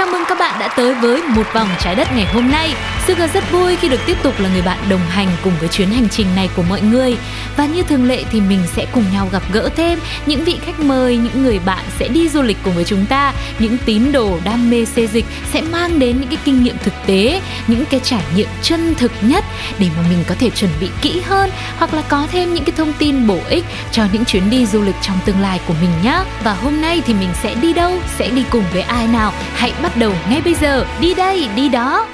Chào mừng các bạn đã tới với một vòng trái đất ngày hôm nay. Sugar rất vui khi được tiếp tục là người bạn đồng hành cùng với chuyến hành trình này của mọi người. Và như thường lệ thì mình sẽ cùng nhau gặp gỡ thêm những vị khách mời, những người bạn sẽ đi du lịch cùng với chúng ta, những tín đồ đam mê xê dịch sẽ mang đến những cái kinh nghiệm thực tế, những cái trải nghiệm chân thực nhất để mà mình có thể chuẩn bị kỹ hơn hoặc là có thêm những cái thông tin bổ ích cho những chuyến đi du lịch trong tương lai của mình nhé. Và hôm nay thì mình sẽ đi đâu, sẽ đi cùng với ai nào? Hãy bắt đầu ngay bây giờ. Đi đây, đi đó.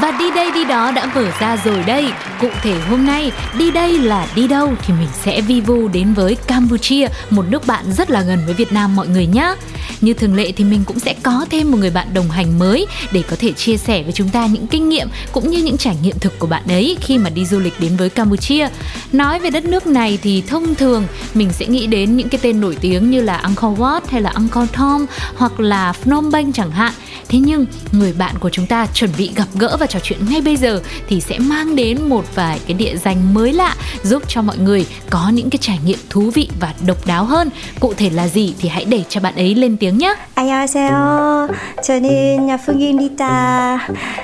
Và đi đây đi đó đã mở ra rồi đây. Cụ thể hôm nay, đi đây là đi đâu thì mình sẽ vi vu đến với Campuchia, Một nước bạn rất là gần với Việt Nam mọi người nhé Như thường lệ thì mình cũng sẽ có thêm một người bạn đồng hành mới Để có thể chia sẻ với chúng ta những kinh nghiệm cũng như những trải nghiệm thực của bạn ấy Khi mà đi du lịch đến với Campuchia. Nói về đất nước này thì thông thường mình sẽ nghĩ đến những cái tên nổi tiếng như là Angkor Wat hay là Angkor Thom Hoặc là Phnom Penh chẳng hạn. Thế nhưng người bạn của chúng ta chuẩn bị gặp gỡ và trò chuyện ngay bây giờ thì sẽ mang đến một vài cái địa danh mới lạ giúp cho mọi người có những cái trải nghiệm thú vị và độc đáo hơn. Cụ thể là gì thì hãy để cho bạn ấy lên tiếng nhé. 안녕하세요 저는 phương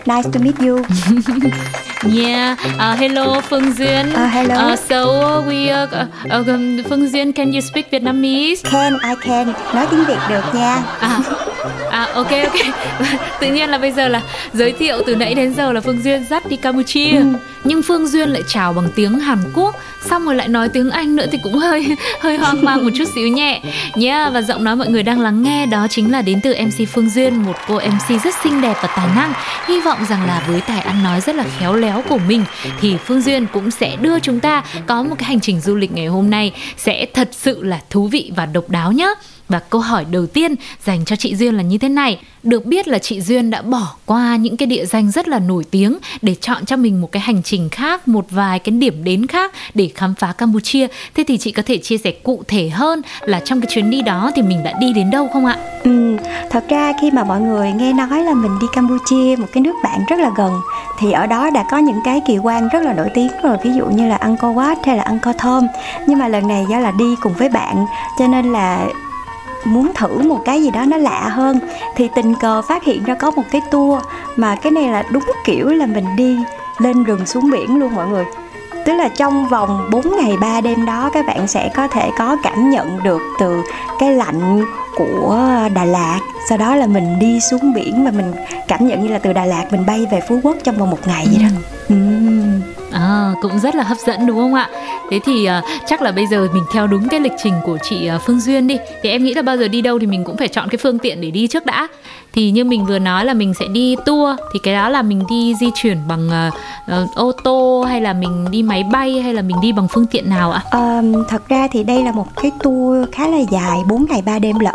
Nice to meet you Yeah, uh, hello Phương Duyên. Uh, hello. Uh, so we uh, uh, um, Phương Duyên, can you speak Vietnamese? Can, I can Nói tiếng Việt được nha À, à ok ok. Tự nhiên là bây giờ là giới thiệu từ nãy đến giờ là phương duyên dắt đi campuchia. Ừ. nhưng phương duyên lại chào bằng tiếng hàn quốc xong rồi lại nói tiếng anh nữa thì cũng hơi hơi hoang mang một chút xíu nhẹ. Nhé và giọng nói mọi người đang lắng nghe đó chính là đến từ mc phương duyên một cô mc rất xinh đẹp và tài năng. Hy vọng rằng là với tài ăn nói rất là khéo léo của mình thì phương duyên cũng sẽ đưa chúng ta có một cái hành trình du lịch ngày hôm nay sẽ thật sự là thú vị và độc đáo nhé và câu hỏi đầu tiên dành cho chị Duyên là như thế này. Được biết là chị Duyên đã bỏ qua những cái địa danh rất là nổi tiếng Để chọn cho mình một cái hành trình khác, một vài cái điểm đến khác để khám phá Campuchia. Thế thì chị có thể chia sẻ cụ thể hơn là trong cái chuyến đi đó thì mình đã đi đến đâu không ạ? ừ, Thật ra khi mà mọi người nghe nói là mình đi Campuchia Một cái nước bạn rất là gần Thì ở đó đã có những cái kỳ quan rất là nổi tiếng rồi. Ví dụ như là Angkor Wat hay là Angkor Thom Nhưng mà lần này do là đi cùng với bạn Cho nên là muốn thử một cái gì đó nó lạ hơn thì tình cờ phát hiện ra có một cái tour mà cái này là đúng kiểu là mình đi lên rừng xuống biển luôn mọi người. Tức là trong vòng 4 ngày 3 đêm đó các bạn sẽ có thể có cảm nhận được từ cái lạnh của Đà Lạt. Sau đó là mình đi xuống biển và mình cảm nhận như là từ Đà Lạt mình bay về Phú Quốc trong vòng một ngày vậy đó. Ừm. À, cũng rất là hấp dẫn đúng không ạ? Thế thì uh, chắc là bây giờ mình theo đúng cái lịch trình của chị uh, Phương Duyên đi Thì em nghĩ là bao giờ đi đâu thì mình cũng phải chọn cái phương tiện để đi trước đã Thì như mình vừa nói là mình sẽ đi tour Thì cái đó là mình đi di chuyển bằng uh, uh, ô tô hay là mình đi máy bay hay là mình đi bằng phương tiện nào ạ? Ờm, thật ra thì đây là một cái tour khá là dài 4 ngày 3 đêm lận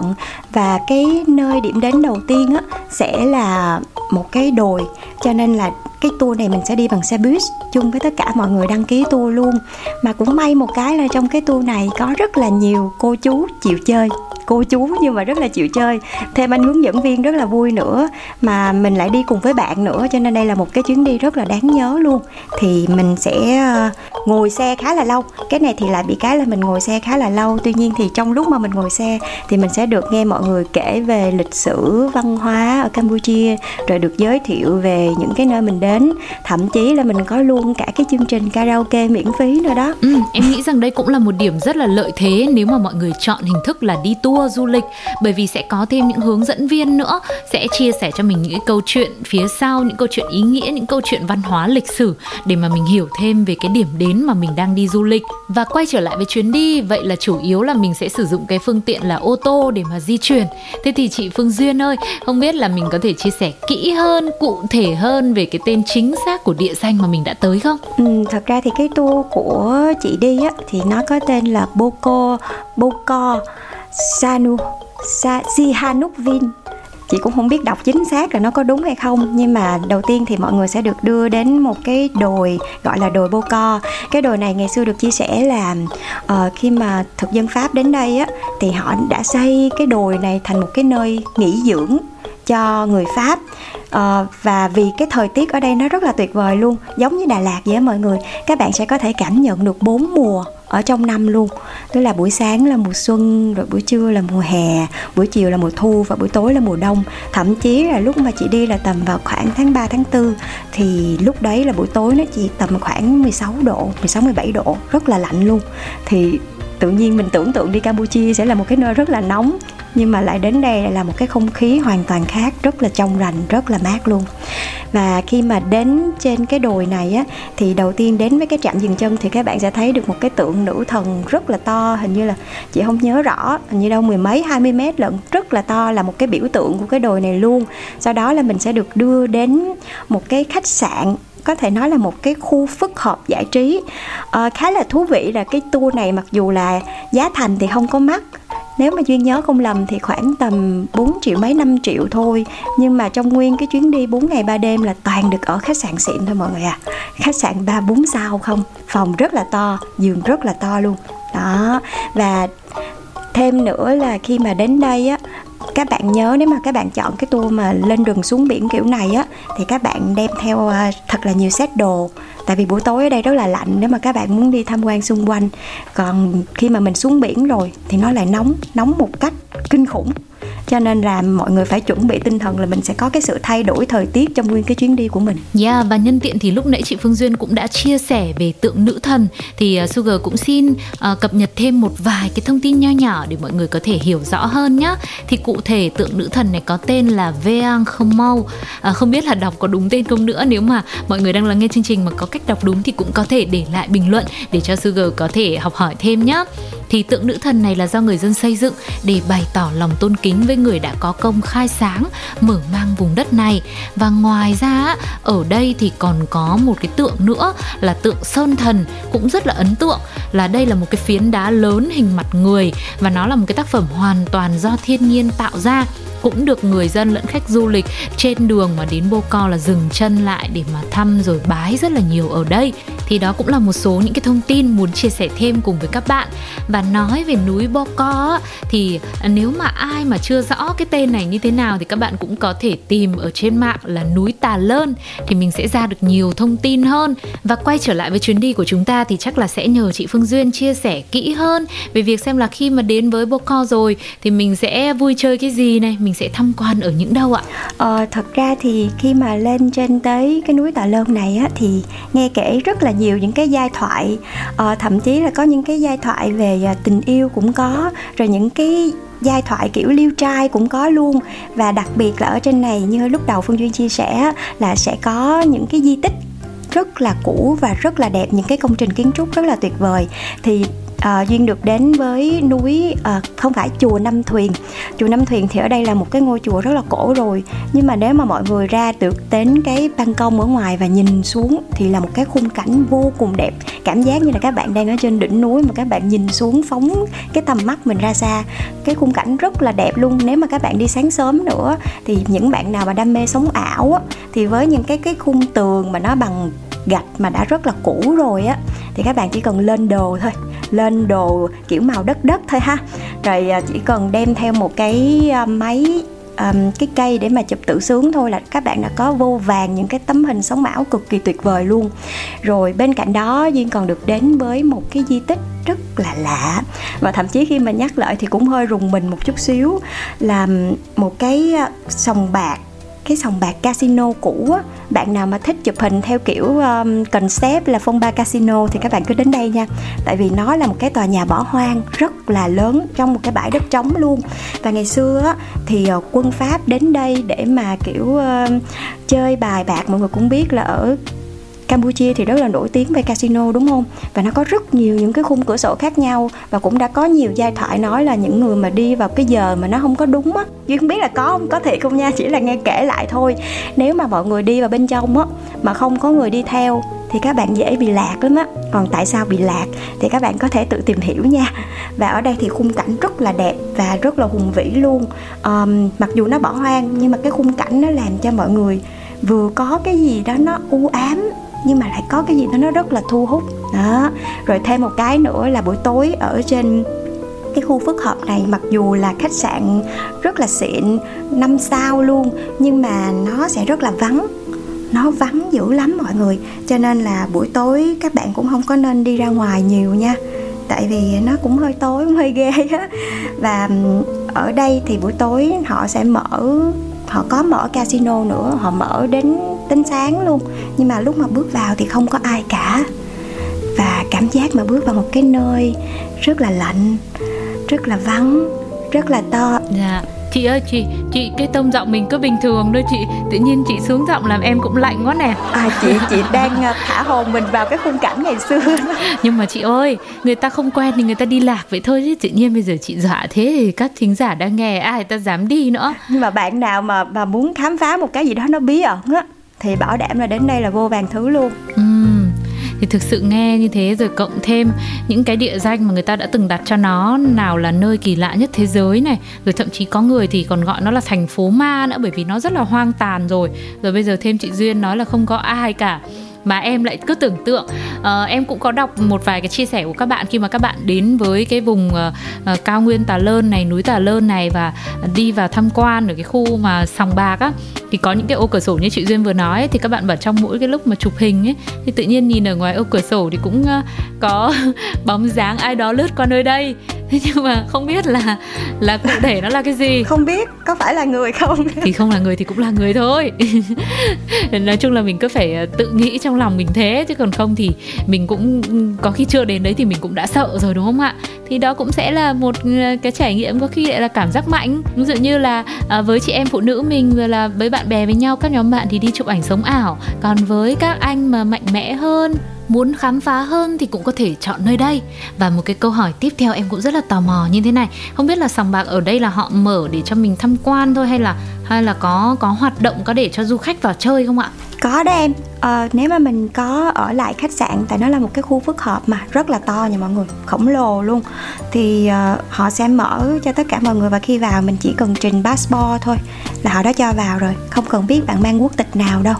và cái nơi điểm đến đầu tiên á sẽ là một cái đồi cho nên là cái tour này mình sẽ đi bằng xe bus chung với tất cả mọi người đăng ký tour luôn. Mà cũng may một cái là trong cái tour này có rất là nhiều cô chú chịu chơi. Cô chú nhưng mà rất là chịu chơi. Thêm anh hướng dẫn viên rất là vui nữa. Mà mình lại đi cùng với bạn nữa, cho nên đây là một cái chuyến đi rất là đáng nhớ luôn. Thì mình sẽ ờ, ngồi xe khá là lâu. Cái này thì lại bị cái là mình ngồi xe khá là lâu. Tuy nhiên thì trong lúc mà mình ngồi xe thì mình sẽ được nghe mọi người kể về lịch sử văn hóa ở campuchia rồi được giới thiệu về những cái nơi mình đến. Thậm chí là mình có luôn cả cái chương trình karaoke miễn phí nữa đó. Ừ, em nghĩ rằng đây cũng là một điểm rất là lợi thế nếu mà mọi người chọn hình thức là đi tour du lịch bởi vì sẽ có thêm những hướng dẫn viên nữa sẽ chia sẻ cho mình những cái câu chuyện phía sau những câu chuyện ý nghĩa những câu chuyện văn hóa lịch sử để mà mình hiểu thêm về cái điểm đến đến mà mình đang đi du lịch. Và quay trở lại với chuyến đi vậy là chủ yếu là mình sẽ sử dụng cái phương tiện là ô tô để mà di chuyển. Thế thì chị phương duyên ơi không biết là mình có thể chia sẻ kỹ hơn cụ thể hơn về cái tên chính xác của địa danh mà mình đã tới không? Ừ, thật ra thì cái tour của chị đi á thì nó có tên là Boko Boko Sanu Sa, Sihanoukville chị cũng không biết đọc chính xác là nó có đúng hay không nhưng mà đầu tiên thì mọi người sẽ được đưa đến một cái đồi gọi là đồi Bô Co. Cái đồi này ngày xưa được chia sẻ là uh, khi mà thực dân Pháp đến đây á thì họ đã xây cái đồi này thành một cái nơi nghỉ dưỡng cho người Pháp. Uh, và vì cái thời tiết ở đây nó rất là tuyệt vời luôn giống như Đà Lạt vậy mọi người. Các bạn sẽ có thể cảm nhận được bốn mùa ở trong năm luôn. Tức là buổi sáng là mùa xuân, rồi buổi trưa là mùa hè, buổi chiều là mùa thu và buổi tối là mùa đông. Thậm chí là lúc mà chị đi là tầm vào khoảng tháng 3 tháng 4 thì lúc đấy là buổi tối nó chỉ tầm khoảng 16 độ 16 17 độ, rất là lạnh luôn. Thì tự nhiên mình tưởng tượng đi, Campuchia sẽ là một cái nơi rất là nóng nhưng mà lại đến đây là một cái không khí hoàn toàn khác, rất là trong rành, rất là mát luôn. Và khi mà đến trên cái đồi này á, thì đầu tiên đến với cái trạm dừng chân thì các bạn sẽ thấy được một cái tượng nữ thần rất là to, hình như là, chị không nhớ rõ, hình như đâu mười mấy, hai mươi mét lận, rất là to, là một cái biểu tượng của cái đồi này luôn. Sau đó là mình sẽ được đưa đến một cái khách sạn có thể nói là một cái khu phức hợp giải trí. À, khá là thú vị là cái tour này mặc dù là giá thành thì không có mắc. Nếu mà duyên nhớ không lầm thì khoảng tầm 4 triệu mấy 5 triệu thôi. Nhưng mà trong nguyên cái chuyến đi 4 ngày 3 đêm là toàn được ở khách sạn xịn thôi mọi người à khách sạn 3 4 sao không? Phòng rất là to giường rất là to luôn. Đó và thêm nữa là khi mà đến đây á, các bạn nhớ nếu mà các bạn chọn cái tour mà lên rừng xuống biển kiểu này á, thì các bạn đem theo à, thật là nhiều set đồ. Tại vì buổi tối ở đây rất là lạnh nếu mà các bạn muốn đi tham quan xung quanh. Còn khi mà mình xuống biển rồi thì nó lại nóng nóng một cách kinh khủng cho nên là mọi người phải chuẩn bị tinh thần là mình sẽ có cái sự thay đổi thời tiết trong nguyên cái chuyến đi của mình. Yeah dạ, và nhân tiện thì lúc nãy chị Phương Duyên cũng đã chia sẻ về tượng nữ thần thì à, Sugar cũng xin uh, cập nhật thêm một vài cái thông tin nho nhỏ để mọi người có thể hiểu rõ hơn nhé. Thì cụ thể tượng nữ thần này có tên là Veang Khomau. À, không biết là đọc có đúng tên không nữa nếu mà mọi người đang lắng nghe chương trình mà có cách đọc đúng thì cũng có thể để lại bình luận để cho Sugar có thể học hỏi thêm nhé thì tượng nữ thần này là do người dân xây dựng để bày tỏ lòng tôn kính với người đã có công khai sáng, mở mang vùng đất này. Và ngoài ra, ở đây thì còn có một cái tượng nữa là tượng sơn thần, cũng rất là ấn tượng, là đây là một cái phiến đá lớn hình mặt người. Và nó là một cái tác phẩm hoàn toàn do thiên nhiên tạo ra, cũng được người dân lẫn khách du lịch trên đường mà đến Boko là dừng chân lại để mà thăm rồi bái rất là nhiều ở đây. Thì đó cũng là một số những cái thông tin muốn chia sẻ thêm cùng với các bạn. Và nói về núi Boko thì nếu mà ai mà chưa rõ cái tên này như thế nào thì các bạn cũng có thể tìm ở trên mạng là núi Tà Lơn thì mình sẽ ra được nhiều thông tin hơn và quay trở lại với chuyến đi của chúng ta thì chắc là sẽ nhờ chị Phương Duyên chia sẻ kỹ hơn về việc xem là khi mà đến với Bô rồi thì mình sẽ vui chơi cái gì này mình sẽ tham quan ở những đâu ạ? Ờ, thật ra thì khi mà lên trên tới cái núi Tà Lơn này á, thì nghe kể rất là nhiều những cái giai thoại ờ, thậm chí là có những cái giai thoại về à, tình yêu cũng có rồi những cái giai thoại kiểu liêu trai cũng có luôn. Và đặc biệt là ở trên này, như lúc đầu phương duyên chia sẻ là sẽ có những cái di tích rất là cũ và rất là đẹp, những cái công trình kiến trúc rất là tuyệt vời. Thì à, duyên được đến với núi à, không phải chùa Năm Thuyền. Chùa Năm Thuyền thì ở đây là một cái ngôi chùa rất là cổ rồi. Nhưng mà nếu mà mọi người ra được đến cái ban công ở ngoài và nhìn xuống thì là một cái khung cảnh vô cùng đẹp. Cảm giác như là các bạn đang ở trên đỉnh núi mà các bạn nhìn xuống phóng cái tầm mắt mình ra xa. Cái khung cảnh rất là đẹp luôn. Nếu mà các bạn đi sáng sớm nữa thì những bạn nào mà đam mê sống ảo á, thì với những cái cái khung tường mà nó bằng gạch mà đã rất là cũ rồi á thì các bạn chỉ cần lên đồ thôi lên đồ kiểu màu đất đất thôi ha. Rồi à, chỉ cần đem theo một cái à, máy um, cái cây để mà chụp tự sướng thôi là các bạn đã có vô vàng những cái tấm hình sống ảo cực kỳ tuyệt vời luôn. Rồi bên cạnh đó duyên còn được đến với một cái di tích rất là lạ. Và thậm chí khi mà nhắc lại thì cũng hơi rùng mình một chút xíu. Là một cái sòng bạc cái sòng bạc casino cũ á bạn nào mà thích chụp hình theo kiểu um, concept là phong ba casino thì các bạn cứ đến đây nha. Tại vì nó là một cái tòa nhà bỏ hoang rất là lớn trong một cái bãi đất trống luôn. Và ngày xưa á, thì uh, quân pháp đến đây để mà kiểu uh, chơi bài bạc mọi người cũng biết là ở Campuchia thì rất là nổi tiếng về casino đúng không? Và nó có rất nhiều những cái khung cửa sổ khác nhau và cũng đã có nhiều giai thoại nói là những người mà đi vào cái giờ mà nó không có đúng á. Duy không biết là có không có thiệt không nha chỉ là nghe kể lại thôi. Nếu mà mọi người đi vào bên trong á mà không có người đi theo thì các bạn dễ bị lạc lắm á. Còn tại sao bị lạc? Thì các bạn có thể tự tìm hiểu nha. Và ở đây thì khung cảnh rất là đẹp và rất là hùng vĩ luôn. Um, mặc dù nó bỏ hoang nhưng mà cái khung cảnh nó làm cho mọi người vừa có cái gì đó nó u ám nhưng mà lại có cái gì đó nó rất là thu hút. Đó. Rồi thêm một cái nữa là buổi tối ở trên cái khu phức hợp này, mặc dù là khách sạn rất là xịn, năm sao luôn, nhưng mà nó sẽ rất là vắng. Nó vắng dữ lắm mọi người. Cho nên là buổi tối các bạn cũng không có nên đi ra ngoài nhiều nha. Tại vì nó cũng hơi tối, cũng hơi ghê á. Và ở đây thì buổi tối họ sẽ mở họ có mở casino nữa, họ mở đến đến sáng luôn. Nhưng mà lúc mà bước vào thì không có ai cả. Và cảm giác mà bước vào một cái nơi rất là lạnh, rất là vắng, rất là to. Yeah chị ơi chị chị cái tông giọng mình cứ bình thường thôi chị. Tự nhiên chị xuống giọng làm em cũng lạnh quá nè. À chị chị đang à, thả hồn mình vào cái khung cảnh ngày xưa nhưng mà chị ơi người ta không quen thì người ta đi lạc vậy thôi chứ. Tự nhiên bây giờ chị dọa thế thì các thính giả đang nghe ai ta dám đi nữa. Nhưng mà bạn nào mà mà muốn khám phá một cái gì đó nó bí ẩn á thì bảo đảm là đến đây là vô vàng thứ luôn. Ừ thì thực sự nghe như thế rồi cộng thêm những cái địa danh mà người ta đã từng đặt cho nó, nào là nơi kỳ lạ nhất thế giới này, rồi thậm chí có người thì còn gọi nó là thành phố ma nữa, bởi vì nó rất là hoang tàn rồi. Rồi bây giờ thêm chị duyên nói là không có ai cả mà em lại cứ tưởng tượng uh, em cũng có đọc một vài cái chia sẻ của các bạn khi mà các bạn đến với cái vùng uh, uh, cao nguyên Tà Lơn này núi Tà Lơn này và đi vào tham quan ở cái khu mà sòng bạc á. Thì có những cái ô cửa sổ như chị duyên vừa nói ấy, thì các bạn bảo trong mỗi cái lúc mà chụp hình ấy thì tự nhiên nhìn ở ngoài ô cửa sổ thì cũng uh, có bóng dáng ai đó lướt qua nơi đây thế nhưng mà không biết là là cụ thể nó là cái gì. Không biết có phải là người không? Thì không là người thì cũng là người thôi. Nói chung là mình cứ phải tự nghĩ trong lòng mình thế chứ còn không thì mình cũng có khi chưa đến đấy thì mình cũng đã sợ rồi đúng không ạ? Thì đó cũng sẽ là một cái trải nghiệm có khi lại là cảm giác mạnh. Ví dụ như là à, với chị em phụ nữ mình rồi là với bạn bè với nhau các nhóm bạn thì đi chụp ảnh sống ảo. Còn với các anh mà mạnh mẽ hơn muốn khám phá hơn thì cũng có thể chọn nơi đây. Và một cái câu hỏi tiếp theo em cũng rất là tò mò như thế này. Không biết là sòng bạc ở đây là họ mở để cho mình tham quan thôi hay là hay là có có hoạt động có để cho du khách vào chơi không ạ? Có đó em. À, nếu mà mình có ở lại khách sạn tại nó là một cái khu phức hợp mà rất là to nha mọi người khổng lồ luôn. Thì uh, họ sẽ mở cho tất cả mọi người và khi vào mình chỉ cần trình passport thôi là họ đã cho vào rồi. Không cần biết bạn mang quốc tịch nào đâu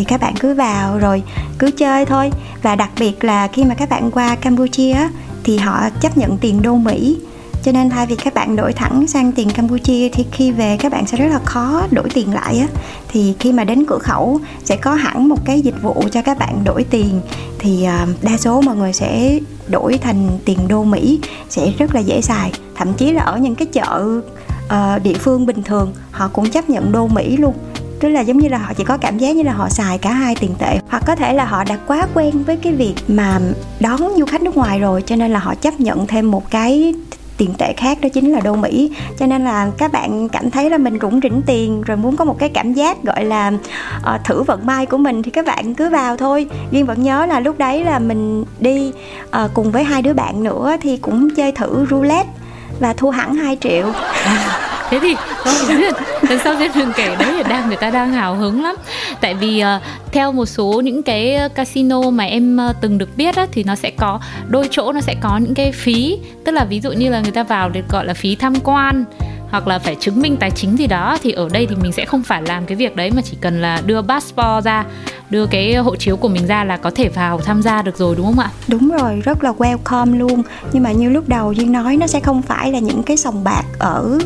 thì các bạn cứ vào rồi cứ chơi thôi. Và đặc biệt là khi mà các bạn qua campuchia thì họ chấp nhận tiền đô mỹ. Cho nên thay vì các bạn đổi thẳng sang tiền Campuchia thì khi về các bạn sẽ rất là khó đổi tiền lại á. Thì khi mà đến cửa khẩu sẽ có hẳn một cái dịch vụ cho các bạn đổi tiền. Thì ờ, đa số mọi người sẽ đổi thành tiền đô Mỹ sẽ rất là dễ xài. Thậm chí là ở những cái chợ uh, địa phương bình thường họ cũng chấp nhận đô Mỹ luôn tức là giống như là họ chỉ có cảm giác như là họ xài cả hai tiền tệ hoặc có thể là họ đã quá quen với cái việc mà đón du khách nước ngoài rồi cho nên là họ chấp nhận thêm một cái tiền tệ khác đó chính là đô Mỹ. Cho nên là các bạn cảm thấy là mình rủng rỉnh tiền rồi muốn có một cái cảm giác gọi là uh, thử vận may của mình thì các bạn cứ vào thôi. Duyên vẫn nhớ là lúc đấy là mình đi uh, cùng với hai đứa bạn nữa thì cũng chơi thử roulette và thua hẳn 2 triệu. thế thì vâng, không lần sau duyên đừng kể đấy là đang người ta đang hào hứng lắm. Tại vì uh, theo một số những cái ờ, casino mà em uh, từng được biết á, thì nó sẽ có đôi chỗ nó sẽ có những cái phí. Tức là ví dụ như là người ta vào được gọi là phí tham quan hoặc là phải chứng minh tài chính gì đó thì ở đây thì mình sẽ không phải làm cái việc đấy mà chỉ cần là đưa passport ra đưa cái hộ chiếu của mình ra là có thể vào tham gia được rồi đúng không ạ? Đúng rồi rất là welcome luôn. Nhưng mà như lúc đầu duyên nói nó sẽ không phải là những cái sòng bạc ở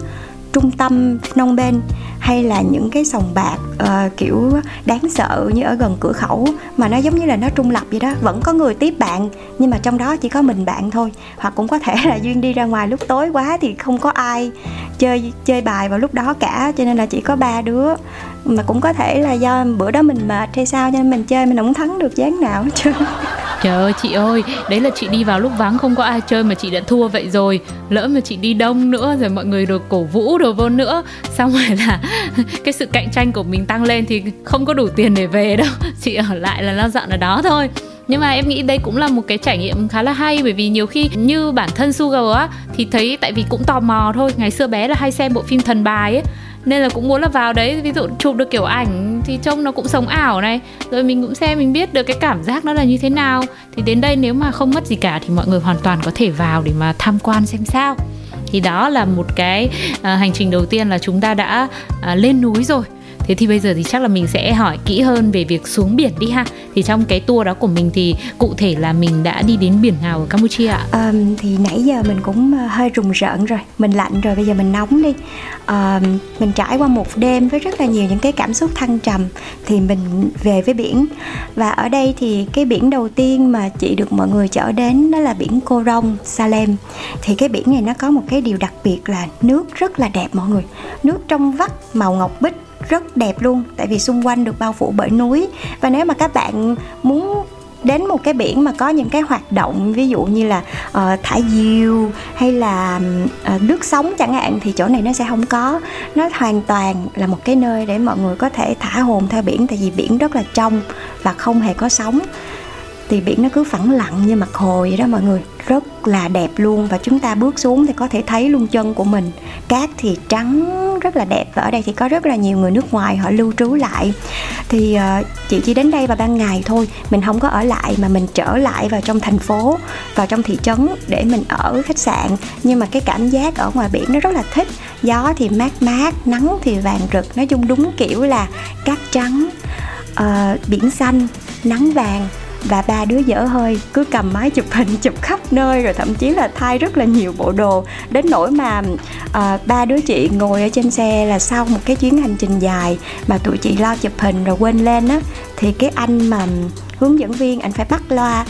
trung tâm Phnom Penh hay là những cái sòng bạc uh, kiểu đáng sợ như ở gần cửa khẩu mà nó giống như là nó trung lập vậy đó. Vẫn có người tiếp bạn nhưng mà trong đó chỉ có mình bạn thôi. Hoặc cũng có thể là duyên đi ra ngoài lúc tối quá thì không có ai chơi chơi bài vào lúc đó cả cho nên là chỉ có ba đứa mà cũng có thể là do bữa đó mình mệt hay sao cho nên mình chơi mình không thắng được dáng nào hết trơn. Trời ơi chị ơi, đấy là chị đi vào lúc vắng không có ai chơi mà chị đã thua vậy rồi. Lỡ mà chị đi đông nữa rồi mọi người được cổ vũ đồ vô nữa Xong rồi là cái sự cạnh tranh của mình tăng lên thì không có đủ tiền để về đâu. Chị ở lại là lo dọn ở đó thôi. Nhưng mà em nghĩ đây cũng là một cái trải nghiệm khá là hay bởi vì nhiều khi như bản thân Sugar á thì thấy tại vì cũng tò mò thôi. Ngày xưa bé là hay xem bộ phim thần bài ấy nên là cũng muốn là vào đấy ví dụ chụp được kiểu ảnh thì trông nó cũng sống ảo này. Rồi mình cũng xem mình biết được cái cảm giác nó là như thế nào. Thì đến đây nếu mà không mất gì cả thì mọi người hoàn toàn có thể vào để mà tham quan xem sao. Thì đó là một cái uh, hành trình đầu tiên là chúng ta đã uh, lên núi rồi thế thì bây giờ thì chắc là mình sẽ hỏi kỹ hơn về việc xuống biển đi ha. Thì trong cái tour đó của mình thì cụ thể là mình đã đi đến biển nào ở campuchia ạ? À, thì nãy giờ mình cũng ờ, hơi rùng rợn rồi. Mình lạnh rồi bây giờ mình nóng đi. À, mình trải qua một đêm với rất là nhiều những cái cảm xúc thăng trầm thì mình về với biển. Và ở đây thì cái biển đầu tiên mà chị được mọi người chở đến đó là biển Cô Rong Salem. Thì cái biển này nó có một cái điều đặc biệt là nước rất là đẹp mọi người. Nước trong vắt màu ngọc bích rất đẹp luôn tại vì xung quanh được bao phủ bởi núi. Và nếu mà các bạn muốn đến một cái biển mà có những cái hoạt động ví dụ như là uh, thả diều hay là ờ, uh, nước sóng chẳng hạn thì chỗ này nó sẽ không có. Nó hoàn toàn là một cái nơi để mọi người có thể thả hồn theo biển tại vì biển rất là trong và không hề có sóng thì biển nó cứ phẳng lặng như mặt hồ vậy đó mọi người. Rất là đẹp luôn và chúng ta bước xuống thì có thể thấy luôn chân của mình. Cát thì trắng rất là đẹp và ở đây thì có rất là nhiều người nước ngoài họ lưu trú lại. Thì uh, chị chỉ đến đây vào ban ngày thôi mình không có ở lại mà mình trở lại vào trong thành phố vào trong thị trấn để mình ở khách sạn. Nhưng mà cái cảm giác ở ngoài biển nó rất là thích. Gió thì mát mát nắng thì vàng rực nói chung đúng kiểu là cát trắng uh, biển xanh nắng vàng và ba đứa dở hơi cứ cầm máy chụp hình chụp khắp nơi rồi thậm chí là thay rất là nhiều bộ đồ. Đến nỗi mà à, ba đứa chị ngồi ở trên xe là sau một cái chuyến hành trình dài mà tụi chị lo chụp hình rồi quên lên á thì cái anh mà hướng dẫn viên anh phải bắt loa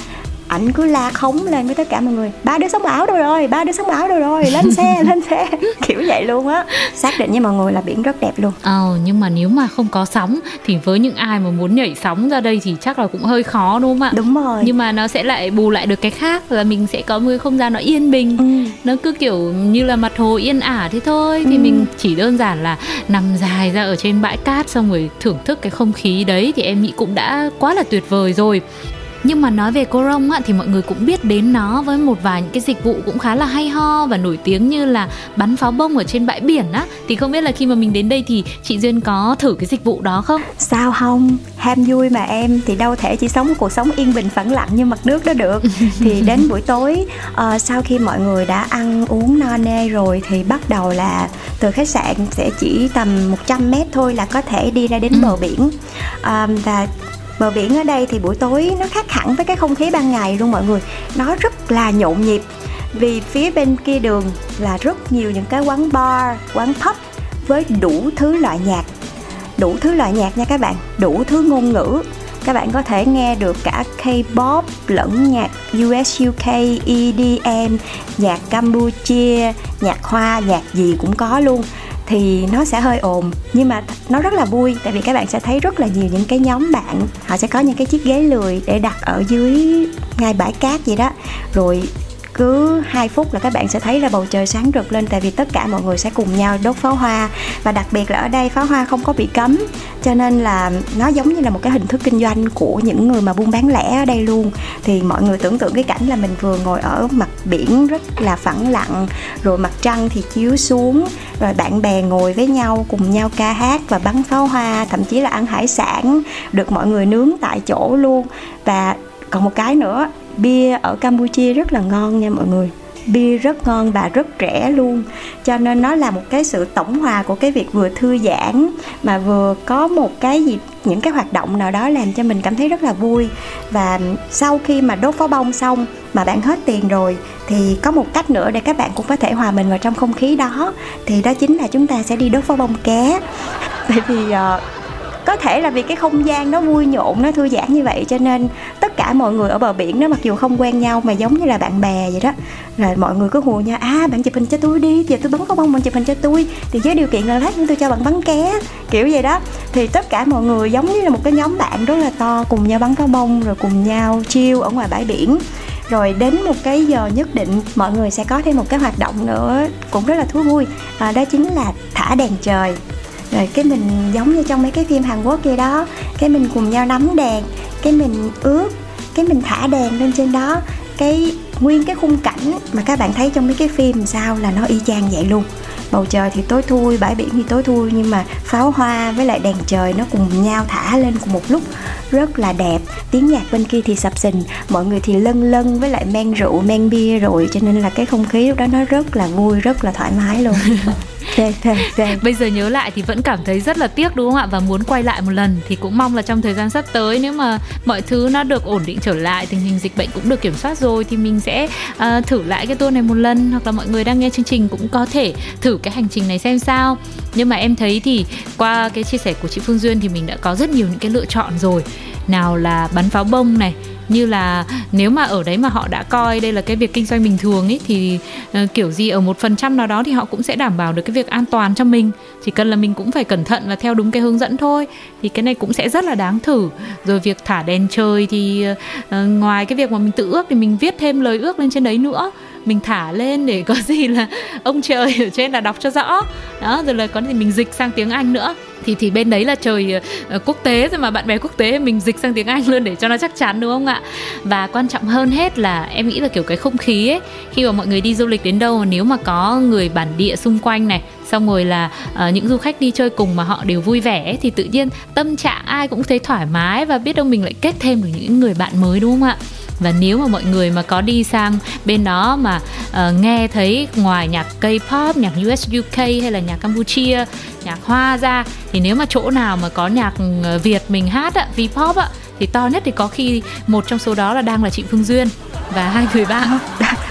ảnh cứ la khống lên với tất cả mọi người. Ba đứa sống ảo đâu rồi ba đứa sống ảo đâu rồi lên xe lên xe. Kiểu vậy luôn á. Xác định với mọi người là biển rất đẹp luôn. Ờ nhưng mà nếu mà không có sóng thì với những ai mà muốn nhảy sóng ra đây thì chắc là cũng hơi khó đúng không ạ? Đúng rồi. Nhưng mà nó sẽ lại bù lại được cái khác là mình sẽ có một cái không gian nó yên bình. Ừ. nó cứ kiểu như là mặt hồ yên ả thế thôi. Thì ừ. mình chỉ đơn giản là nằm dài ra ở trên bãi cát xong rồi thưởng thức cái không khí đấy thì em nghĩ cũng đã quá là tuyệt vời rồi nhưng mà nói về cô rông á, thì mọi người cũng biết đến nó với một vài những cái dịch vụ cũng khá là hay ho và nổi tiếng như là bắn pháo bông ở trên bãi biển á. Thì không biết là khi mà mình đến đây thì chị duyên có thử cái dịch vụ đó không? Sao không? Ham vui mà em thì đâu thể chỉ sống một cuộc sống yên bình phẳng lặng như mặt nước đó được. Thì đến buổi tối uh, sau khi mọi người đã ăn uống no nê rồi thì bắt đầu là từ khách sạn sẽ chỉ tầm 100 mét thôi là có thể đi ra đến ừ. bờ biển. Uh, và bờ biển ở đây thì buổi tối nó khác hẳn với cái không khí ban ngày luôn mọi người. Nó rất là nhộn nhịp. Vì phía bên kia đường là rất nhiều những cái quán bar, quán pub với đủ thứ loại nhạc. Đủ thứ loại nhạc nha các bạn. Đủ thứ ngôn ngữ. Các bạn có thể nghe được cả K-pop, lẫn nhạc US UK EDM nhạc Campuchia, nhạc hoa, nhạc gì cũng có luôn thì nó sẽ hơi ồn, nhưng mà nó rất là vui, tại vì các bạn sẽ thấy rất là nhiều những cái nhóm bạn, họ sẽ có những cái chiếc ghế lười để đặt ở dưới ngay bãi cát vậy đó. Rồi cứ 2 phút là các bạn sẽ thấy là bầu trời sáng rực lên, tại vì tất cả mọi người sẽ cùng nhau đốt pháo hoa. Và đặc biệt là ở đây pháo hoa không có bị cấm, cho nên là nó giống như là một cái hình thức kinh doanh của những người mà buôn bán lẻ ở đây luôn. Thì mọi người tưởng tượng cái cảnh là mình vừa ngồi ở mặt biển rất là phẳng lặng, rồi mặt trăng thì chiếu xuống, rồi bạn bè ngồi với nhau, cùng nhau ca hát và bắn pháo hoa, thậm chí là ăn hải sản, được mọi người nướng tại chỗ luôn. Và còn một cái nữa bia ở campuchia rất là ngon nha mọi người. Bia rất ngon và rất rẻ luôn. Cho nên nó là một cái sự tổng hòa của cái việc vừa thư giãn mà vừa có một cái gì những cái hoạt động nào đó làm cho mình cảm thấy rất là vui. Và sau khi mà đốt pháo bông xong mà bạn hết tiền rồi thì có một cách nữa để các bạn cũng có thể hòa mình vào trong không khí đó. Thì đó chính là chúng ta sẽ đi đốt pháo bông ké. Bởi vì uh, có thể là vì cái không gian nó vui nhộn nó thư giãn như vậy cho nên tất cả mọi người ở bờ biển đó mặc dù không quen nhau mà giống như là bạn bè vậy đó. Rồi mọi người cứ hùa nhau à bạn chụp hình cho tôi đi giờ tôi bắn có bông bạn chụp hình cho tôi. Thì với điều kiện là lát nữa tôi cho bạn bắn ké kiểu vậy đó. Thì tất cả mọi người giống như là một cái nhóm bạn rất là to cùng nhau bắn cá bông rồi cùng nhau chiêu ở ngoài bãi biển. Rồi đến một cái giờ nhất định mọi người sẽ có thêm một cái hoạt động nữa cũng rất là thú vui. À, đó chính là thả đèn trời rồi cái mình giống như trong mấy cái phim Hàn Quốc kia đó, cái mình cùng nhau nắm đèn, cái mình ướp cái mình thả đèn lên trên đó. Cái nguyên cái khung cảnh mà các bạn thấy trong mấy cái phim sao là nó y chang vậy luôn. Bầu trời thì tối thui, bãi biển thì tối thui, nhưng mà pháo hoa với lại đèn trời nó cùng nhau thả lên cùng một lúc. Rất là đẹp. Tiếng nhạc bên kia thì sập sình, mọi người thì lân lân với lại men rượu, men bia rồi, cho nên là cái không khí lúc đó nó rất là vui, rất là thoải mái luôn. Bây giờ nhớ lại thì vẫn cảm thấy rất là tiếc đúng không ạ? Và muốn quay lại một lần thì cũng mong là trong thời gian sắp tới nếu mà mọi thứ nó được ổn định trở lại tình hình dịch bệnh cũng được kiểm soát rồi thì mình sẽ uh, thử lại cái tour này một lần. Hoặc là mọi người đang nghe chương trình cũng có thể thử cái hành trình này xem sao. Nhưng mà em thấy thì qua cái chia sẻ của chị Phương Duyên thì mình đã có rất nhiều những cái lựa chọn rồi. Nào là bắn pháo bông này như là nếu mà ở đấy mà họ đã coi đây là cái việc kinh doanh bình thường ấy thì uh, kiểu gì ở một phần trăm nào đó thì họ cũng sẽ đảm bảo được cái việc an toàn cho mình. Chỉ cần là mình cũng phải cẩn thận và theo đúng cái hướng dẫn thôi thì cái này cũng sẽ rất là đáng thử. Rồi việc thả đèn trời thì uh, ngoài cái việc mà mình tự ước thì mình viết thêm lời ước lên trên đấy nữa. Mình thả lên để có gì là ông trời ở trên là đọc cho rõ. Đó rồi là có gì mình dịch sang tiếng anh nữa thì thì bên đấy là trời uh, quốc tế rồi mà bạn bè quốc tế mình dịch sang tiếng Anh luôn để cho nó chắc chắn đúng không ạ? Và quan trọng hơn hết là em nghĩ là kiểu cái không khí ấy khi mà mọi người đi du lịch đến đâu nếu mà có người bản địa xung quanh này xong rồi là uh, những du khách đi chơi cùng mà họ đều vui vẻ thì tự nhiên tâm trạng ai cũng thấy thoải mái và biết đâu mình lại kết thêm được những người bạn mới đúng không ạ? Và nếu mà mọi người mà có đi sang bên đó mà uh, nghe thấy ngoài nhạc K-pop, nhạc US UK hay là nhạc Campuchia, nhạc Hoa ra. Thì nếu mà chỗ nào mà có nhạc ờ, Việt mình hát ạ, V-pop ạ thì to nhất thì có khi một trong số đó là đang là chị Phương Duyên và hai người bạn.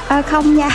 À, không nha.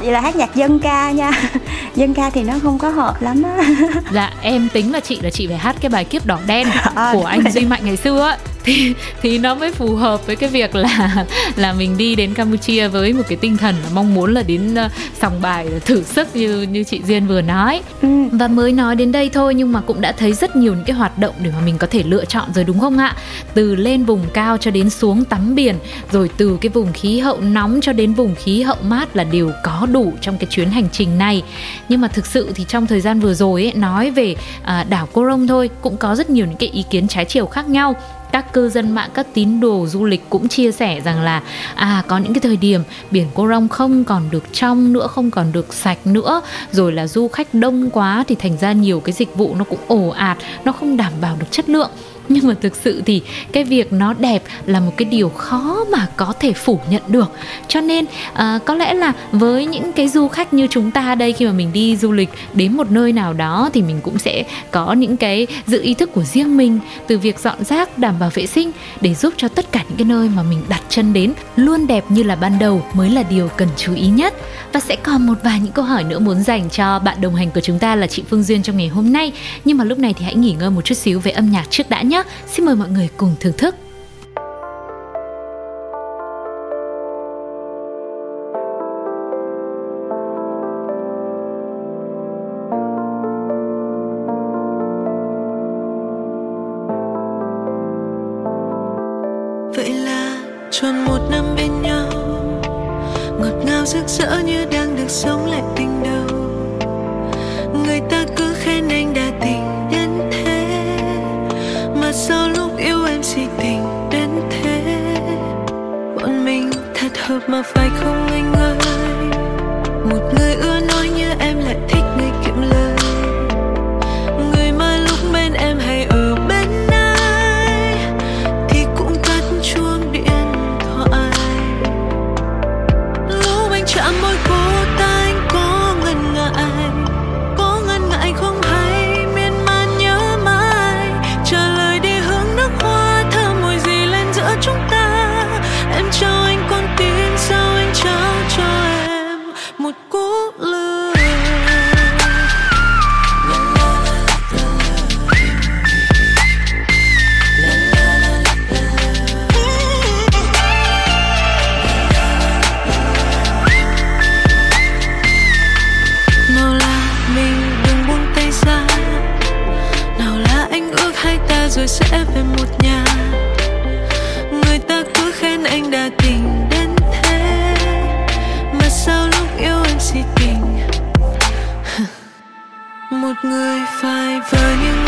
Chị là hát nhạc dân ca nha. Dân ca thì nó không có hợp lắm á. Dạ em tính là chị là chị phải hát cái bài kiếp đỏ đen à, của anh duy mạnh ngày xưa á thì thì nó mới phù hợp với cái việc là là mình đi đến Campuchia với một cái tinh thần là mong muốn là đến ờ, sòng bài thử sức như như chị Duyên vừa nói. Ừ. và mới nói đến đây thôi nhưng mà cũng đã thấy rất nhiều những cái hoạt động để mà mình có thể lựa chọn rồi đúng không ạ? Từ lên vùng cao cho đến xuống tắm biển rồi từ cái vùng khí hậu nóng cho đến vùng khí hậu mát là đều có đủ trong cái chuyến hành trình này. Nhưng mà thực sự thì trong thời gian vừa rồi ấy, nói về à, đảo Cô Rông thôi cũng có rất nhiều những cái ý kiến trái chiều khác nhau các cư dân mạng, các tín đồ du lịch cũng chia sẻ rằng là à có những cái thời điểm biển Cô Rong không còn được trong nữa, không còn được sạch nữa. Rồi là du khách đông quá thì thành ra nhiều cái dịch vụ nó cũng ồ ạt, nó không đảm bảo được chất lượng nhưng mà thực sự thì cái việc nó đẹp là một cái điều khó mà có thể phủ nhận được. Cho nên à, có lẽ là với những cái du khách như chúng ta đây khi mà mình đi du lịch đến một nơi nào đó thì mình cũng sẽ có những cái dự ý thức của riêng mình từ việc dọn rác đảm bảo vệ sinh để giúp cho tất cả những cái nơi mà mình đặt chân đến luôn đẹp như là ban đầu mới là điều cần chú ý nhất. Và sẽ còn một vài những câu hỏi nữa muốn dành cho bạn đồng hành của chúng ta là chị Phương Duyên trong ngày hôm nay. Nhưng mà lúc này thì hãy nghỉ ngơi một chút xíu về âm nhạc trước đã nhé nhé. Xin mời mọi người cùng thưởng thức. Vậy là tròn một năm bên nhau, Ngọt ngào rực rỡ như đang được sống lại tình đầu hợp mà phải không anh ơi rồi sẽ về một nhà. Người ta cứ khen anh đã tình đến thế, mà sao lúc yêu anh si tình? Một người phải vờ những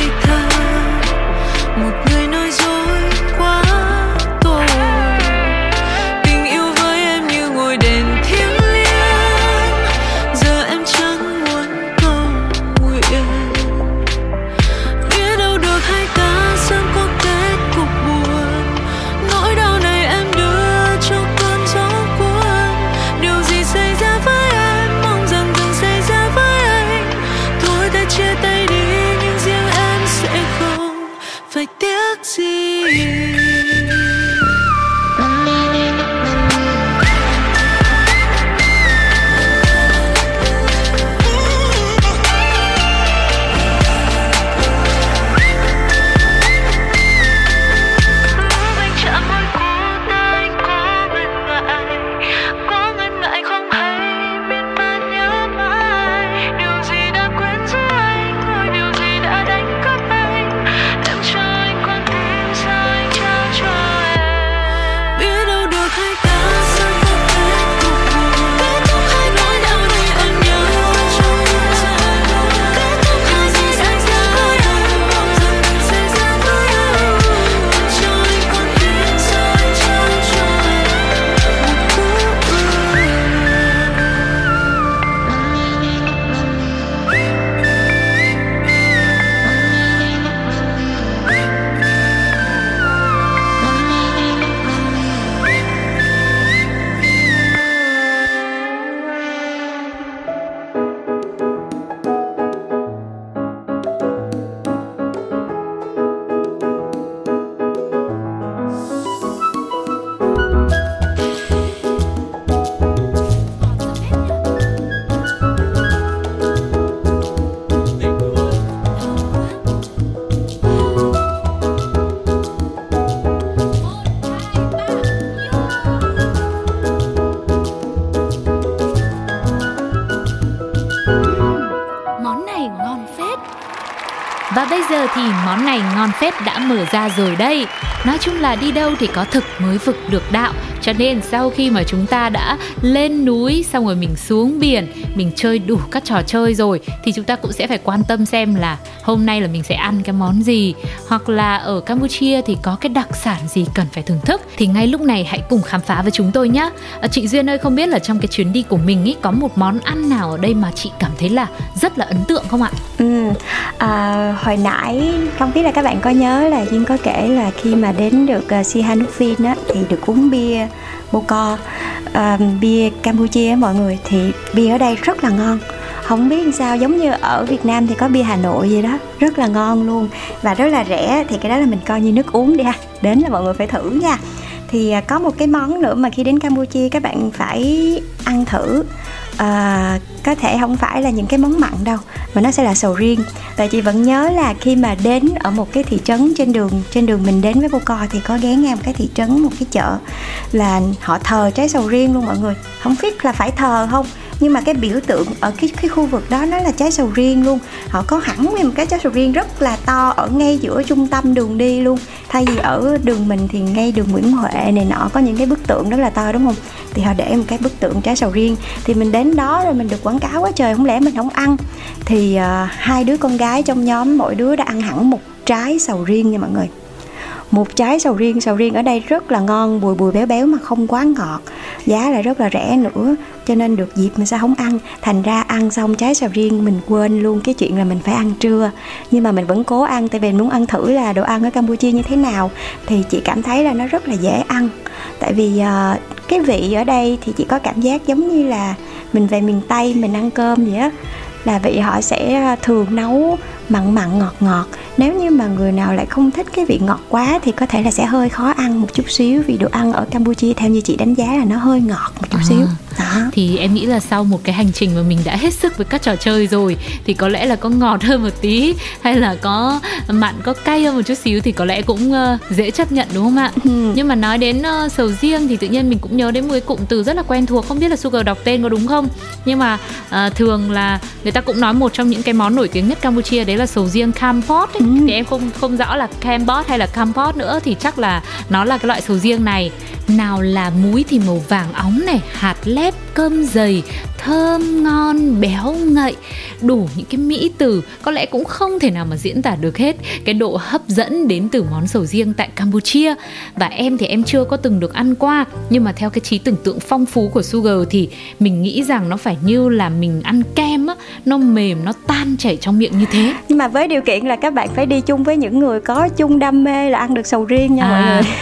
món này ngon phết đã mở ra rồi đây Nói chung là đi đâu thì có thực mới vực được đạo. Cho nên sau khi mà chúng ta đã lên núi, Xong rồi mình xuống biển mình chơi đủ các trò chơi rồi Thì chúng ta cũng sẽ phải quan tâm xem là Hôm nay là mình sẽ ăn cái món gì. Hoặc là ở Campuchia thì có cái đặc sản gì cần phải thưởng thức Thì ngay lúc này hãy cùng khám phá với chúng tôi nhé à, Chị Duyên ơi không biết là trong cái chuyến đi của mình ý Có một món ăn nào ở đây mà chị cảm thấy là rất là ấn tượng không ạ? Ừ, à, hồi nãy không biết là các bạn có nhớ là Duyên có kể là khi mà đến được uh, Sihanoukville á thì được uống bia. Bocor, uh, à, bia Campuchia mọi người thì bia ở đây rất là ngon. Không biết sao giống như ở Việt Nam thì có bia Hà Nội gì đó, rất là ngon luôn và rất là rẻ thì cái đó là mình coi như nước uống đi ha. Đến là mọi người phải thử nha. Thì à, có một cái món nữa mà khi đến Campuchia các bạn phải ăn thử à, có thể không phải là những cái món mặn đâu mà nó sẽ là sầu riêng. Tại chị vẫn nhớ là khi mà đến ở một cái thị trấn trên đường trên đường mình đến với cô co thì có ghé ngang một cái thị trấn một cái chợ là họ thờ trái sầu riêng luôn mọi người. Không biết là phải thờ không? Nhưng mà cái biểu tượng ở cái cái khu vực đó nó là trái sầu riêng luôn. Họ có hẳn nguyên một cái trái sầu riêng rất là to ở ngay giữa trung tâm đường đi luôn. Thay vì ở đường mình thì ngay đường Nguyễn Huệ này nọ có những cái bức tượng rất là to đúng không? Thì họ để một cái bức tượng trái sầu riêng. Thì mình đến đó rồi mình được quảng cáo quá trời. Không lẽ mình không ăn? Thì uh, hai đứa con gái trong nhóm mỗi đứa đã ăn hẳn một trái sầu riêng nha mọi người một trái sầu riêng sầu riêng ở đây rất là ngon bùi bùi béo béo mà không quá ngọt. Giá lại rất là rẻ nữa cho nên được dịp mình sao không ăn. Thành ra ăn xong trái sầu riêng mình quên luôn cái chuyện là mình phải ăn trưa. Nhưng mà mình vẫn cố ăn tại vì mình muốn ăn thử là đồ ăn ở campuchia như thế nào. Thì chị cảm thấy là nó rất là dễ ăn. Tại vì uh, cái vị ở đây thì chị có cảm giác giống như là mình về miền tây mình ăn cơm vậy á. Là vị họ sẽ ờ, thường nấu mặn mặn ngọt ngọt. Nếu như mà người nào lại không thích cái vị ngọt quá thì có thể là sẽ hơi khó ăn một chút xíu. Vì đồ ăn ở campuchia theo như chị đánh giá là nó hơi ngọt một chút À. xíu. Đó. thì em nghĩ là sau một cái hành trình mà mình đã hết sức với các trò chơi rồi thì có lẽ là có ngọt hơn một tí hay là có mặn có cay hơn một chút xíu thì có lẽ cũng ờ, dễ chấp nhận đúng không ạ? Ừ. nhưng mà nói đến ờ, sầu riêng thì tự nhiên mình cũng nhớ đến một cái cụm từ rất là quen thuộc không biết là Sugar đọc tên có đúng không? Nhưng mà ờ, thường là người ta cũng nói một trong những cái món nổi tiếng nhất Campuchia đấy là sầu riêng Kampot ấy. Ừ. thì em không không rõ là Kampot hay là Kampot nữa thì chắc là nó là cái loại sầu riêng này nào là múi thì màu vàng óng này hạt lép cơm dày thơm ngon béo ngậy đủ những cái mỹ từ có lẽ cũng không thể nào mà diễn tả được hết cái độ hấp dẫn đến từ món sầu riêng tại Campuchia và em thì em chưa có từng được ăn qua nhưng mà theo cái trí tưởng tượng phong phú của Sugar thì mình nghĩ rằng nó phải như là mình ăn kem á nó mềm nó tan chảy trong miệng như thế nhưng mà với điều kiện là các bạn phải đi chung với những người có chung đam mê là ăn được sầu riêng nha à. mọi người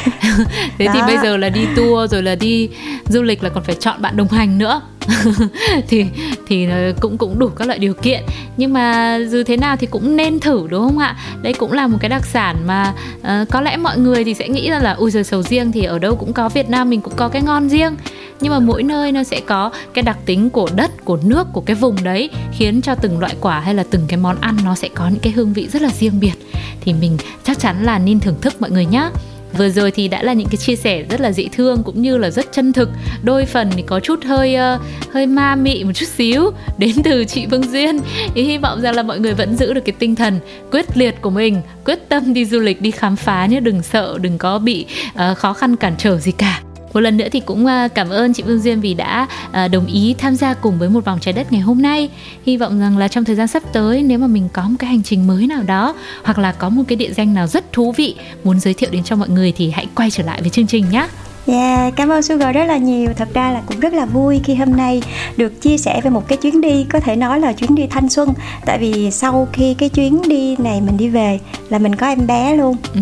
thế Đó. thì bây giờ là đi tour rồi là đi du lịch là còn phải chọn bạn đồng hành nữa. Thì thì ờ, cũng cũng đủ các loại điều kiện. Nhưng mà dù thế nào thì cũng nên thử đúng không ạ? Đây cũng là một cái đặc sản mà uh, có lẽ mọi người thì sẽ nghĩ ra là ui giời sầu riêng thì ở đâu cũng có Việt Nam mình cũng có cái ngon riêng. Nhưng mà mỗi nơi nó sẽ có cái đặc tính của đất của nước của cái vùng đấy khiến cho từng loại quả hay là từng cái món ăn nó sẽ có những cái hương vị rất là riêng biệt. Thì mình chắc chắn là nên thưởng thức mọi người nhé vừa rồi thì đã là những cái chia sẻ rất là dễ thương cũng như là rất chân thực. Đôi phần thì có chút hơi uh, hơi ma mị một chút xíu. Đến từ chị Vương Duyên. Thì hy vọng rằng là mọi người vẫn giữ được cái tinh thần quyết liệt của mình quyết tâm đi du lịch đi khám phá nhé. Đừng sợ đừng có bị uh, khó khăn cản trở gì cả một lần nữa thì cũng à, cảm ơn chị Vương Duyên vì đã à, đồng ý tham gia cùng với một vòng trái đất ngày hôm nay. Hy vọng rằng là trong thời gian sắp tới, nếu mà mình có một cái hành trình mới nào đó, hoặc là có một cái địa danh nào rất thú vị muốn giới thiệu đến cho mọi người thì hãy quay trở lại với chương trình nhé. Yeah, cảm ơn Sugar rất là nhiều. Thật ra là cũng rất là vui khi hôm nay được chia sẻ về một cái chuyến đi có thể nói là chuyến đi thanh xuân. Tại vì sau khi cái chuyến đi này mình đi về là mình có em bé luôn. Ừ.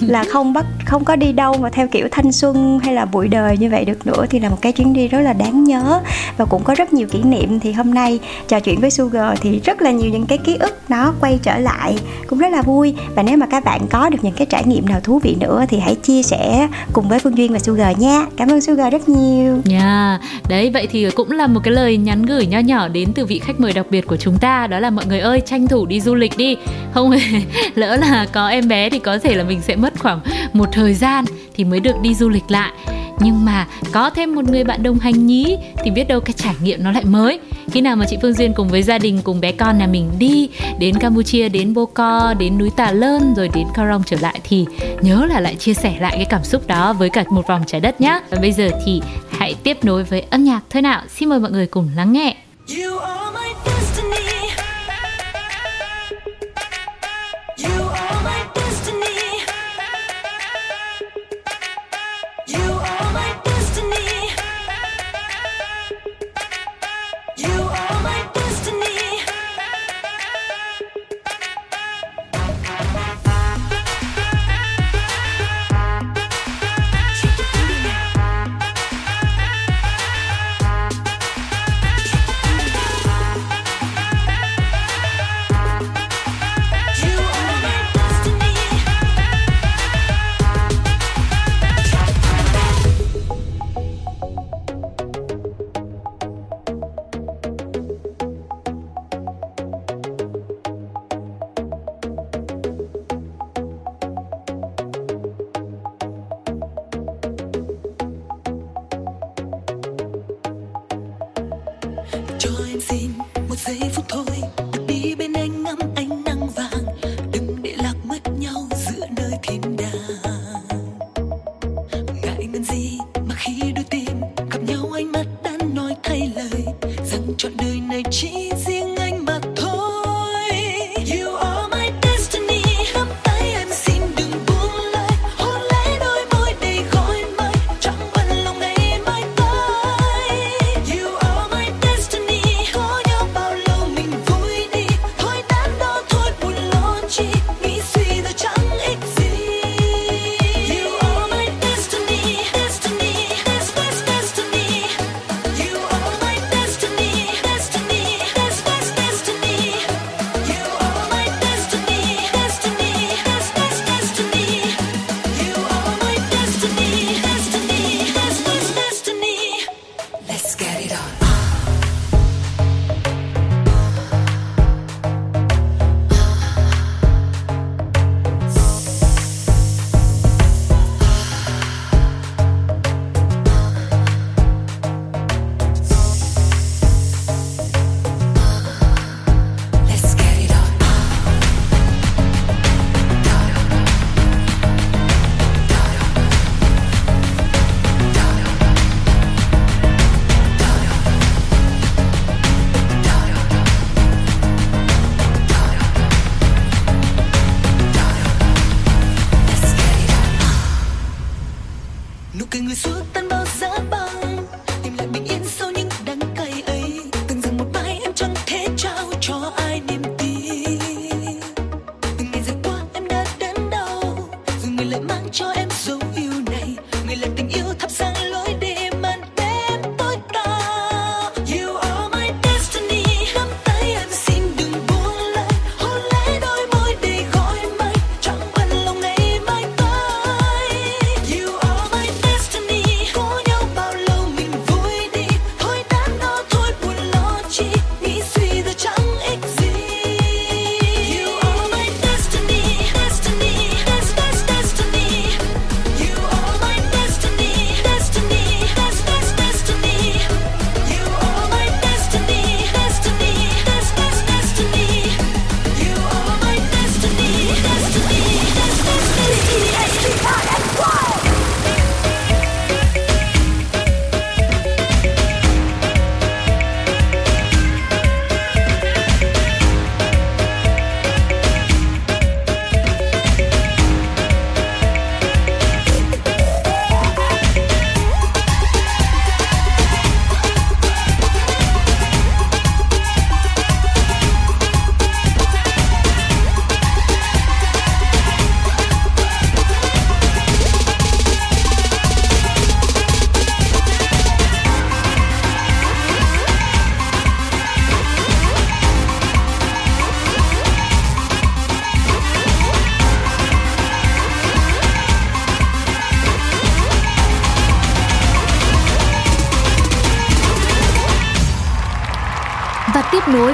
là không bắt không có đi đâu mà theo kiểu thanh xuân hay là bụi đời như vậy được nữa thì là một cái chuyến đi rất là đáng nhớ và cũng có rất nhiều kỷ niệm thì hôm nay trò chuyện với Sugar thì rất là nhiều những cái ký ức nó quay trở lại cũng rất là vui và nếu mà các bạn có được những cái trải nghiệm nào thú vị nữa thì hãy chia sẻ cùng với Phương Duyên và Sugar nha Cảm ơn Sugar rất nhiều. Nha, yeah. đấy vậy thì cũng là một cái lời nhắn gửi nho nhỏ đến từ vị khách mời đặc biệt của chúng ta Đó là mọi người ơi tranh thủ đi du lịch đi. Không lỡ là có em bé thì có thể là mình sẽ mất khoảng một thời gian thì mới được đi du lịch lại nhưng mà có thêm một người bạn đồng hành nhí thì biết đâu cái trải nghiệm nó lại mới. Khi nào mà chị Phương Duyên cùng với gia đình, cùng bé con nhà mình đi đến Campuchia, đến Boko, đến núi Tà Lơn, rồi đến Karong trở lại thì nhớ là lại chia sẻ lại cái cảm xúc đó với cả một vòng trái đất nhé và bây giờ thì hãy tiếp nối với âm nhạc thôi nào. Xin mời mọi người cùng lắng nghe. You are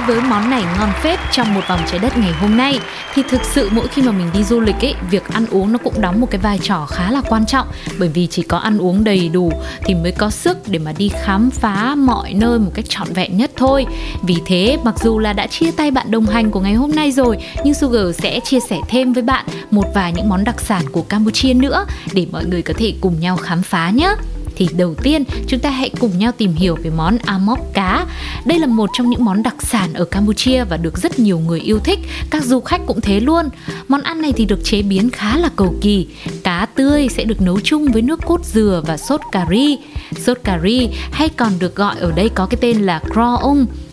với món này ngon phết trong một vòng trái đất ngày hôm nay thì thực sự mỗi khi mà mình đi du lịch ấy, việc ăn uống nó cũng đóng một cái vai trò khá là quan trọng bởi vì chỉ có ăn uống đầy đủ thì mới có sức để mà đi khám phá mọi nơi một cách trọn vẹn nhất thôi. Vì thế mặc dù là đã chia tay bạn đồng hành của ngày hôm nay rồi nhưng Sugar sẽ chia sẻ thêm với bạn một vài những món đặc sản của Campuchia nữa để mọi người có thể cùng nhau khám phá nhé thì đầu tiên chúng ta hãy cùng nhau tìm hiểu về món amok cá. Đây là một trong những món đặc sản ở Campuchia và được rất nhiều người yêu thích, các du khách cũng thế luôn. Món ăn này thì được chế biến khá là cầu kỳ. Cá tươi sẽ được nấu chung với nước cốt dừa và sốt cà ri. Sốt cà ri hay còn được gọi ở đây có cái tên là cro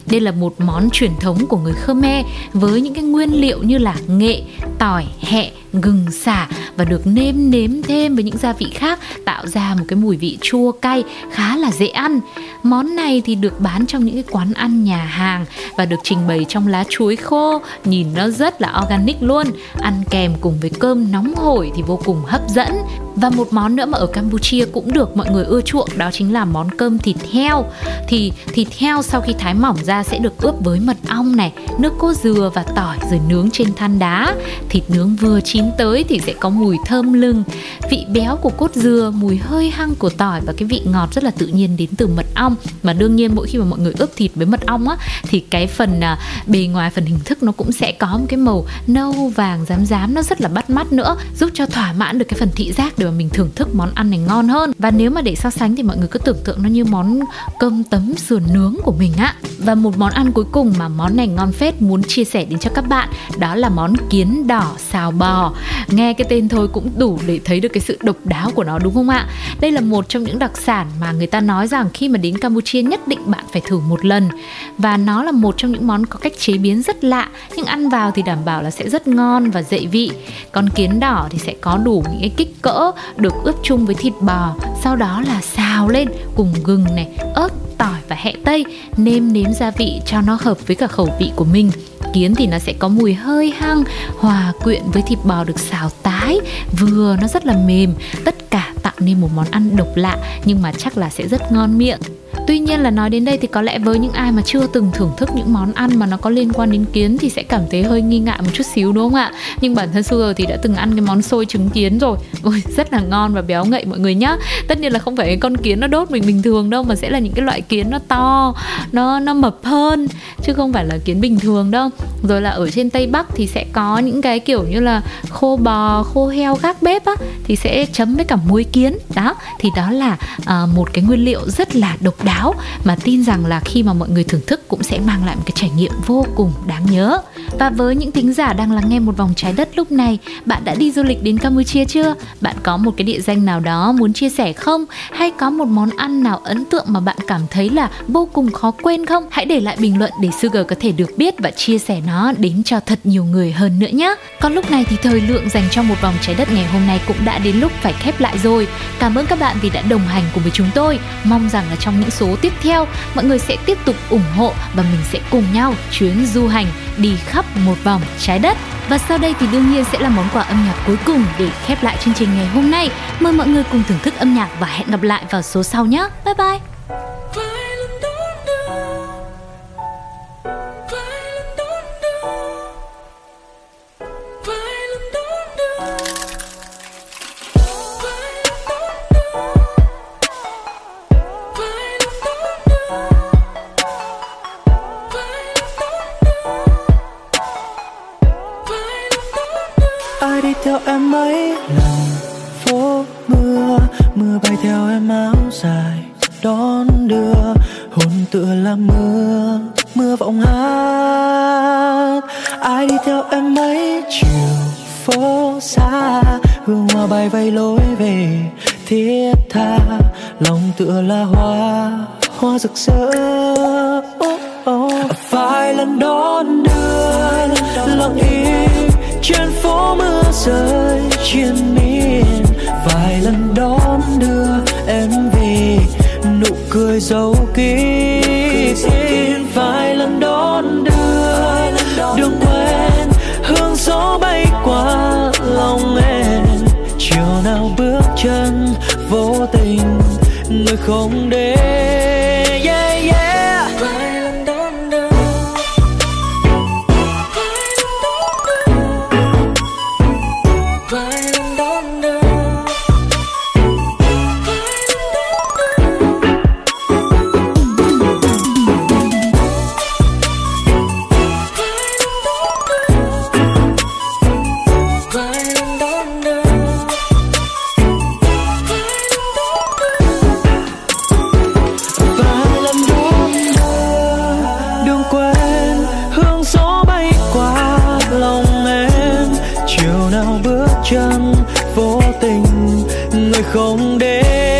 đây là một món truyền thống của người Khmer với những cái nguyên liệu như là nghệ, tỏi, hẹ, gừng xả và được nêm nếm thêm với những gia vị khác tạo ra một cái mùi vị chua cay khá là dễ ăn. Món này thì được bán trong những cái quán ăn nhà hàng và được trình bày trong lá chuối khô, nhìn nó rất là organic luôn. Ăn kèm cùng với cơm nóng hổi thì vô cùng hấp dẫn. Và một món nữa mà ở Campuchia cũng được mọi người ưa chuộng đó chính là món cơm thịt heo. Thì thịt heo sau khi thái mỏng ra sẽ được ướp với mật ong này, nước cốt dừa và tỏi rồi nướng trên than đá. Thịt nướng vừa chín tới thì sẽ có mùi thơm lừng, vị béo của cốt dừa, mùi hơi hăng của tỏi và cái vị ngọt rất là tự nhiên đến từ mật ong. Mà đương nhiên mỗi khi mà mọi người ướp thịt với mật ong á thì cái phần à, bề ngoài phần hình thức nó cũng sẽ có một cái màu nâu vàng rám rám nó rất là bắt mắt nữa, giúp cho thỏa mãn được cái phần thị giác để mà mình thưởng thức món ăn này ngon hơn. Và nếu mà để so sánh thì mọi người cứ tưởng tượng nó như món cơm tấm sườn nướng của mình á. Và một món ăn cuối cùng mà món này ngon phết muốn chia sẻ đến cho các bạn đó là món kiến đỏ xào bò nghe cái tên thôi cũng đủ để thấy được cái sự độc đáo của nó, đúng không ạ? Đây là một trong những đặc sản mà người ta nói rằng khi mà đến campuchia nhất định bạn phải thử một lần. Và nó là một trong những món có cách chế biến rất lạ, nhưng ăn vào thì đảm bảo là sẽ rất ngon và dậy vị. Còn kiến đỏ thì sẽ có đủ những cái kích cỡ, được ướp chung với thịt bò, sau đó là xào lên cùng gừng này, ớt tỏi và hẹ tây, nêm nếm gia vị cho nó hợp với cả khẩu vị của mình. Kiến thì nó sẽ có mùi hơi hăng, hòa quyện với thịt bò được xào tái, vừa nó rất là mềm. Tất cả tạo nên một món ăn độc lạ, nhưng mà chắc là sẽ rất ngon miệng. Tuy nhiên là nói đến đây thì có lẽ với những ai mà chưa từng thưởng thức những món ăn mà nó có liên quan đến kiến thì sẽ cảm thấy hơi nghi ngại một chút xíu đúng không ạ? Nhưng bản thân Sugar thì đã từng ăn cái món xôi trứng kiến rồi. Ôi rất là ngon và béo ngậy mọi người nhá. Tất nhiên là không phải con kiến nó đốt mình bình thường đâu mà sẽ là những cái loại kiến nó to, nó nó mập hơn chứ không phải là kiến bình thường đâu. Rồi là ở trên Tây Bắc thì sẽ có những cái kiểu như là khô bò, khô heo gác bếp á thì sẽ chấm với cả muối kiến. Đó, thì đó là uh, một cái nguyên liệu rất là độc đáo đáo mà tin rằng là khi mà mọi người thưởng thức cũng sẽ mang lại một cái trải nghiệm vô cùng đáng nhớ. Và với những thính giả đang lắng nghe một vòng trái đất lúc này, bạn đã đi du lịch đến Campuchia chưa? Bạn có một cái địa danh nào đó muốn chia sẻ không? Hay có một món ăn nào ấn tượng mà bạn cảm thấy là vô cùng khó quên không? Hãy để lại bình luận để Sugar có thể được biết và chia sẻ nó đến cho thật nhiều người hơn nữa nhé. Còn lúc này thì thời lượng dành cho một vòng trái đất ngày hôm nay cũng đã đến lúc phải khép lại rồi. Cảm ơn các bạn vì đã đồng hành cùng với chúng tôi. Mong rằng là trong những số số tiếp theo, mọi người sẽ tiếp tục ủng hộ và mình sẽ cùng nhau chuyến du hành đi khắp một vòng trái đất. Và sau đây thì đương nhiên sẽ là món quà âm nhạc cuối cùng để khép lại chương trình ngày hôm nay. Mời mọi người cùng thưởng thức âm nhạc và hẹn gặp lại vào số sau nhé. Bye bye. Ai đi theo em mấy chiều phố xa? Hương hoa bay vây lối về thiết tha. Lòng tựa là hoa hoa rực rỡ. Oh, oh. vài lần đón đưa lặng im trên phố mưa rơi trên miền. Vài lần đón đưa em về nụ cười dấu kín vài lần đón chân vô tình người không đến. Không đến.